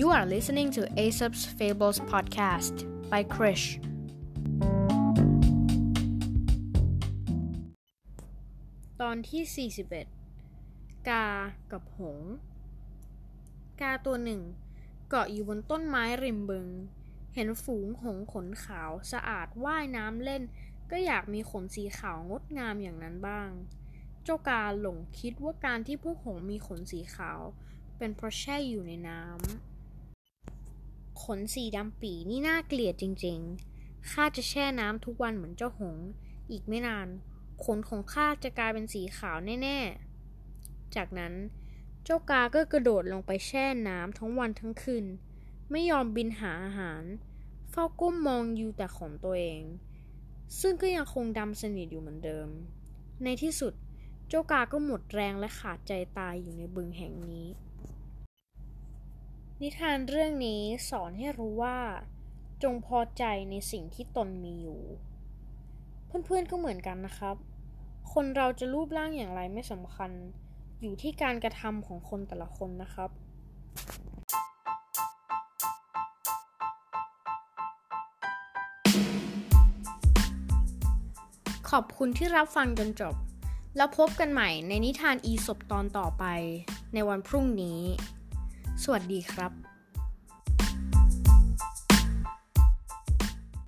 You are listening to Aesop's Fables podcast by Krish ตอนที่ 41 กา กับหง กาตัวหนึ่ง เกาะอยู่บนต้นไม้ริมบึง เห็นฝูงหงขนขาวสะอาดว่ายน้ำเล่น ก็อยากมีขนสีขาวงดงามอย่างนั้นบ้าง เจ้ากาหลงคิดว่าการที่พวกหงมีขนสีขาวเป็นเพราะแช่อยู่ในน้ำ ขนสีดำปีนี่น่าเกลียดจริงๆ ข้าจะแช่น้ำทุกวันเหมือนเจ้าหง อีกไม่นาน ขนของข้าจะกลายเป็นสีขาวแน่ๆ จากนั้นเจ้ากาก็กระโดดลงไปแช่น้ำทั้งวันทั้งคืน ไม่ยอมบินหาอาหาร เฝ้าก้มมองอยู่แต่ของตัวเอง ซึ่งก็ยังคงดำสนิทอยู่เหมือนเดิม ในที่สุดเจ้ากาก็หมดแรงและขาดใจตายอยู่ในบึงแห่งนี้ นิทานเรื่องนี้สอนให้รู้ว่า จงพอใจในสิ่งที่ตนมีอยู่ เพื่อนๆก็เหมือนกันนะครับ คนเราจะรูปร่างอย่างไรไม่สำคัญ อยู่ที่การกระทำของคนแต่ละคนนะครับ ขอบคุณที่รับฟังจนจบ แล้วพบกันใหม่ในนิทานอีสบตอนต่อไปในวันพรุ่งนี้ สวัสดีครับ